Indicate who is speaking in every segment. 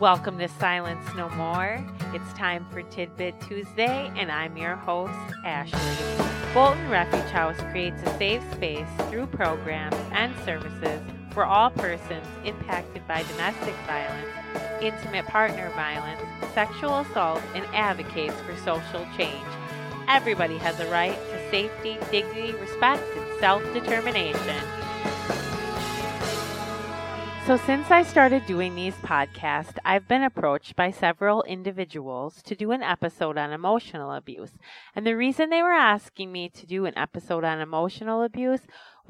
Speaker 1: Welcome to Silence No More. It's time for Tidbit Tuesday, and I'm your host, Ashley. Bolton Refuge House creates a safe space through programs and services for all persons impacted by domestic violence, intimate partner violence, sexual assault, and advocates for social change. Everybody has a right to safety, dignity, respect, and self determination. So, since I started doing these podcasts, I've been approached by several individuals to do an episode on emotional abuse. And the reason they were asking me to do an episode on emotional abuse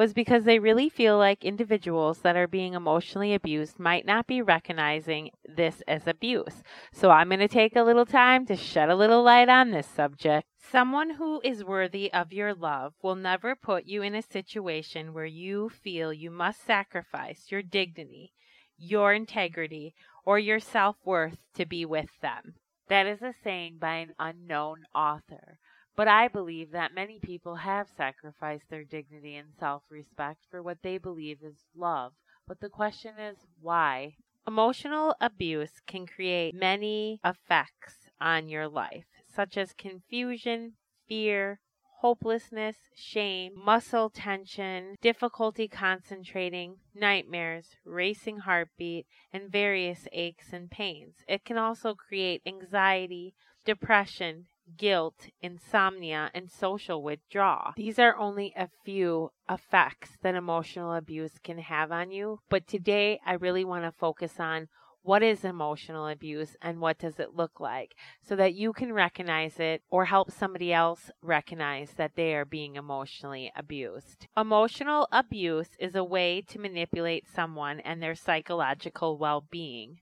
Speaker 1: was because they really feel like individuals that are being emotionally abused might not be recognizing this as abuse. So, I'm going to take a little time to shed a little light on this subject. Someone who is worthy of your love will never put you in a situation where you feel you must sacrifice your dignity, your integrity, or your self worth to be with them. That is a saying by an unknown author. But I believe that many people have sacrificed their dignity and self respect for what they believe is love. But the question is why? Emotional abuse can create many effects on your life such as confusion, fear, hopelessness, shame, muscle tension, difficulty concentrating, nightmares, racing heartbeat, and various aches and pains. It can also create anxiety, depression, guilt, insomnia, and social withdrawal. These are only a few effects that emotional abuse can have on you, but today I really want to focus on what is emotional abuse and what does it look like so that you can recognize it or help somebody else recognize that they are being emotionally abused. Emotional abuse is a way to manipulate someone and their psychological well being.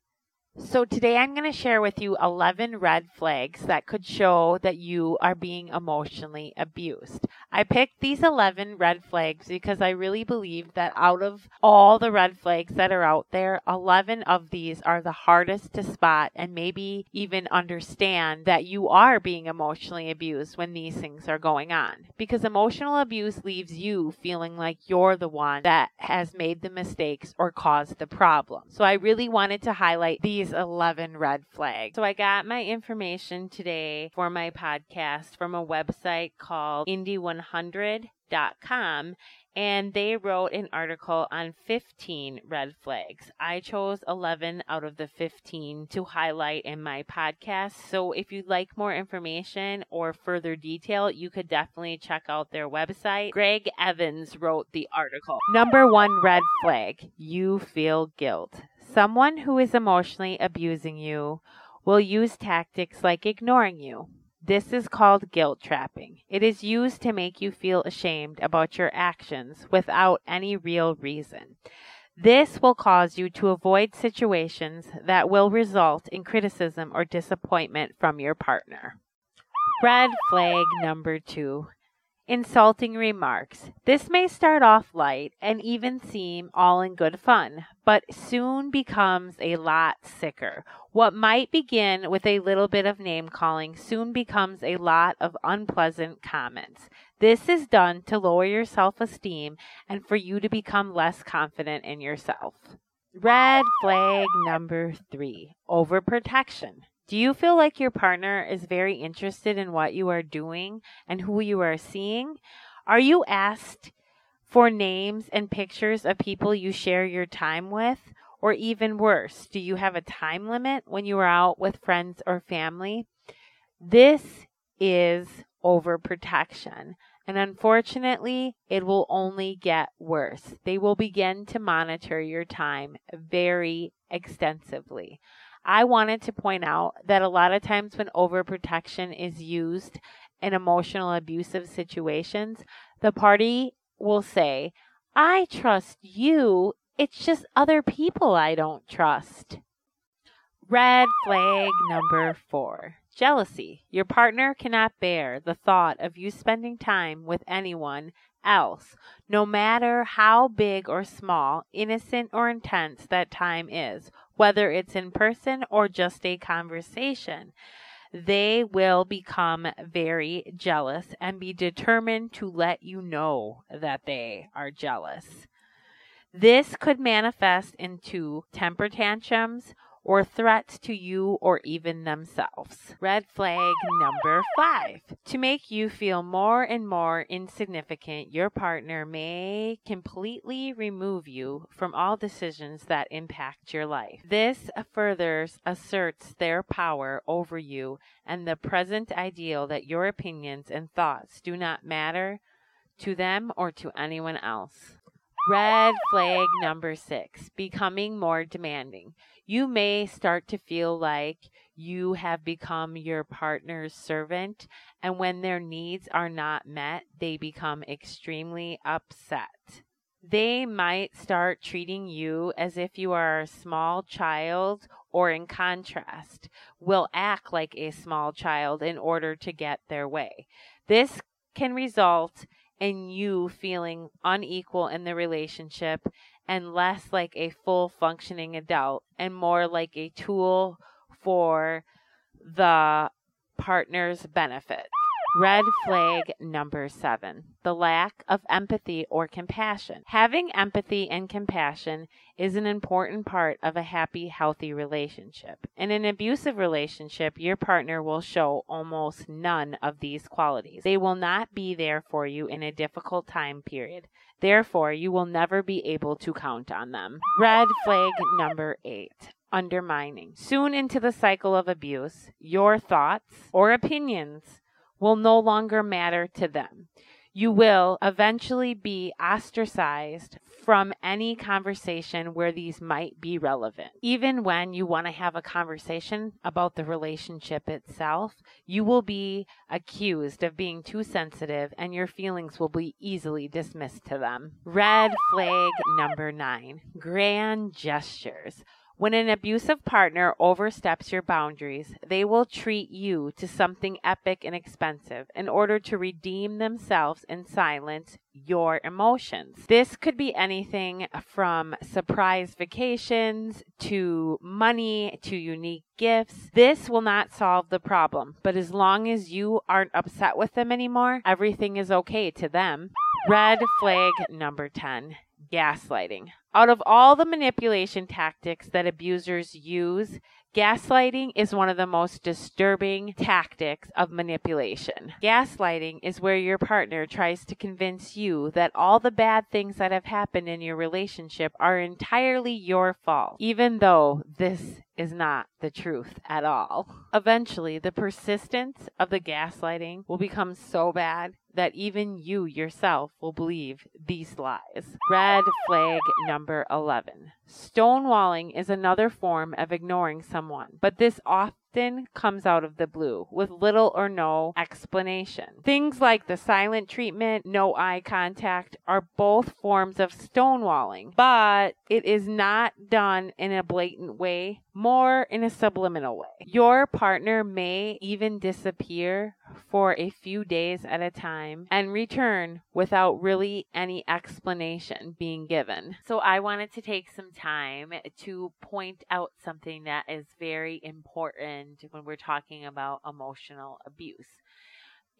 Speaker 1: So, today I'm going to share with you 11 red flags that could show that you are being emotionally abused. I picked these 11 red flags because I really believe that out of all the red flags that are out there, 11 of these are the hardest to spot and maybe even understand that you are being emotionally abused when these things are going on. Because emotional abuse leaves you feeling like you're the one that has made the mistakes or caused the problem. So, I really wanted to highlight these these 11 red flags. So I got my information today for my podcast from a website called indy100.com and they wrote an article on 15 red flags. I chose 11 out of the 15 to highlight in my podcast. So if you'd like more information or further detail, you could definitely check out their website. Greg Evans wrote the article. Number one red flag you feel guilt. Someone who is emotionally abusing you will use tactics like ignoring you. This is called guilt trapping. It is used to make you feel ashamed about your actions without any real reason. This will cause you to avoid situations that will result in criticism or disappointment from your partner. Red flag number two insulting remarks. This may start off light and even seem all in good fun, but soon becomes a lot sicker. What might begin with a little bit of name calling soon becomes a lot of unpleasant comments. This is done to lower your self esteem and for you to become less confident in yourself. Red flag number three overprotection. Do you feel like your partner is very interested in what you are doing and who you are seeing? Are you asked for names and pictures of people you share your time with? Or even worse, do you have a time limit when you are out with friends or family? This is overprotection. And unfortunately, it will only get worse. They will begin to monitor your time very extensively. I wanted to point out that a lot of times when overprotection is used in emotional abusive situations, the party will say, I trust you. It's just other people I don't trust. Red flag number four jealousy. Your partner cannot bear the thought of you spending time with anyone else, no matter how big or small, innocent or intense that time is, whether it's in person or just a conversation. They will become very jealous and be determined to let you know that they are jealous. This could manifest into temper tantrums or threats to you or even themselves. Red flag number five. To make you feel more and more insignificant, your partner may completely remove you from all decisions that impact your life. This further asserts their power over you and the present ideal that your opinions and thoughts do not matter to them or to anyone else. Red flag number six, becoming more demanding. You may start to feel like you have become your partner's servant, and when their needs are not met, they become extremely upset. They might start treating you as if you are a small child, or in contrast, will act like a small child in order to get their way. This can result and you feeling unequal in the relationship and less like a full functioning adult and more like a tool for the partner's benefit. Red flag number seven, the lack of empathy or compassion. Having empathy and compassion is an important part of a happy, healthy relationship. In an abusive relationship, your partner will show almost none of these qualities. They will not be there for you in a difficult time period. Therefore, you will never be able to count on them. Red flag number eight, undermining. Soon into the cycle of abuse, your thoughts or opinions will no longer matter to them. You will eventually be ostracized from any conversation where these might be relevant. Even when you want to have a conversation about the relationship itself, you will be accused of being too sensitive and your feelings will be easily dismissed to them. Red flag number nine grand gestures. When an abusive partner oversteps your boundaries, they will treat you to something epic and expensive in order to redeem themselves and silence your emotions. This could be anything from surprise vacations to money to unique gifts. This will not solve the problem, but as long as you aren't upset with them anymore, everything is okay to them. Red flag number 10 gaslighting. Out of all the manipulation tactics that abusers use, gaslighting is one of the most disturbing tactics of manipulation. Gaslighting is where your partner tries to convince you that all the bad things that have happened in your relationship are entirely your fault, even though this is not the truth at all. Eventually, the persistence of the gaslighting will become so bad that even you yourself will believe these lies. Red flag number 11. Stonewalling is another form of ignoring someone, but this often comes out of the blue with little or no explanation. Things like the silent treatment, no eye contact are both forms of stonewalling, but it is not done in a blatant way, more in a subliminal way. Your partner may even disappear for a few days at a time and return without really any explanation being given. So I wanted to take some time to point out something that is very important when we're talking about emotional abuse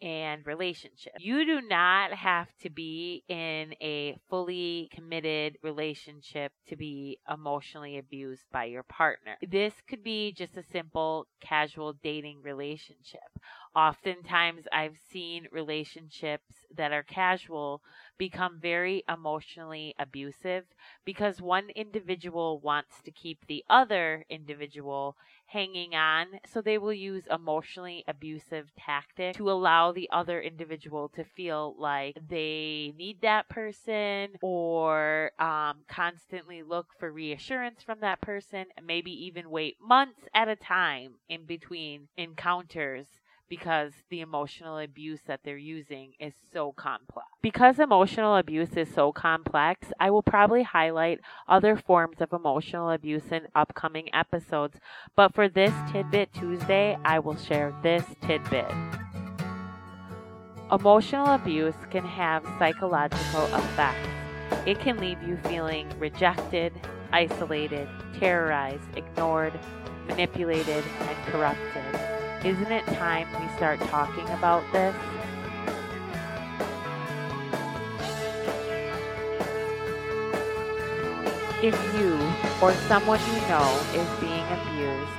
Speaker 1: and relationship. You do not have to be in a fully committed relationship to be emotionally abused by your partner. This could be just a simple casual dating relationship. Oftentimes, I've seen relationships that are casual become very emotionally abusive because one individual wants to keep the other individual hanging on. So they will use emotionally abusive tactics to allow the other individual to feel like they need that person or um, constantly look for reassurance from that person, maybe even wait months at a time in between encounters because the emotional abuse that they're using is so complex. Because emotional abuse is so complex, I will probably highlight other forms of emotional abuse in upcoming episodes, but for this Tidbit Tuesday, I will share this tidbit. Emotional abuse can have psychological effects. It can leave you feeling rejected, isolated, terrorized, ignored, manipulated, and corrupted. Isn't it time we start talking about this? If you or someone you know is being abused,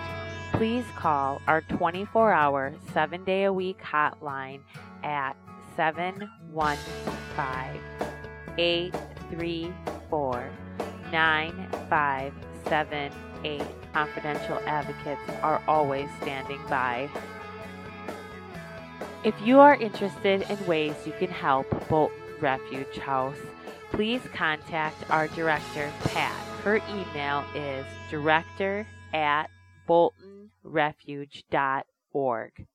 Speaker 1: please call our 24 hour, 7 day a week hotline at 715 834 9578. Confidential advocates are always standing by. If you are interested in ways you can help Bolton Refuge House, please contact our director, Pat. Her email is director at boltonrefuge.org.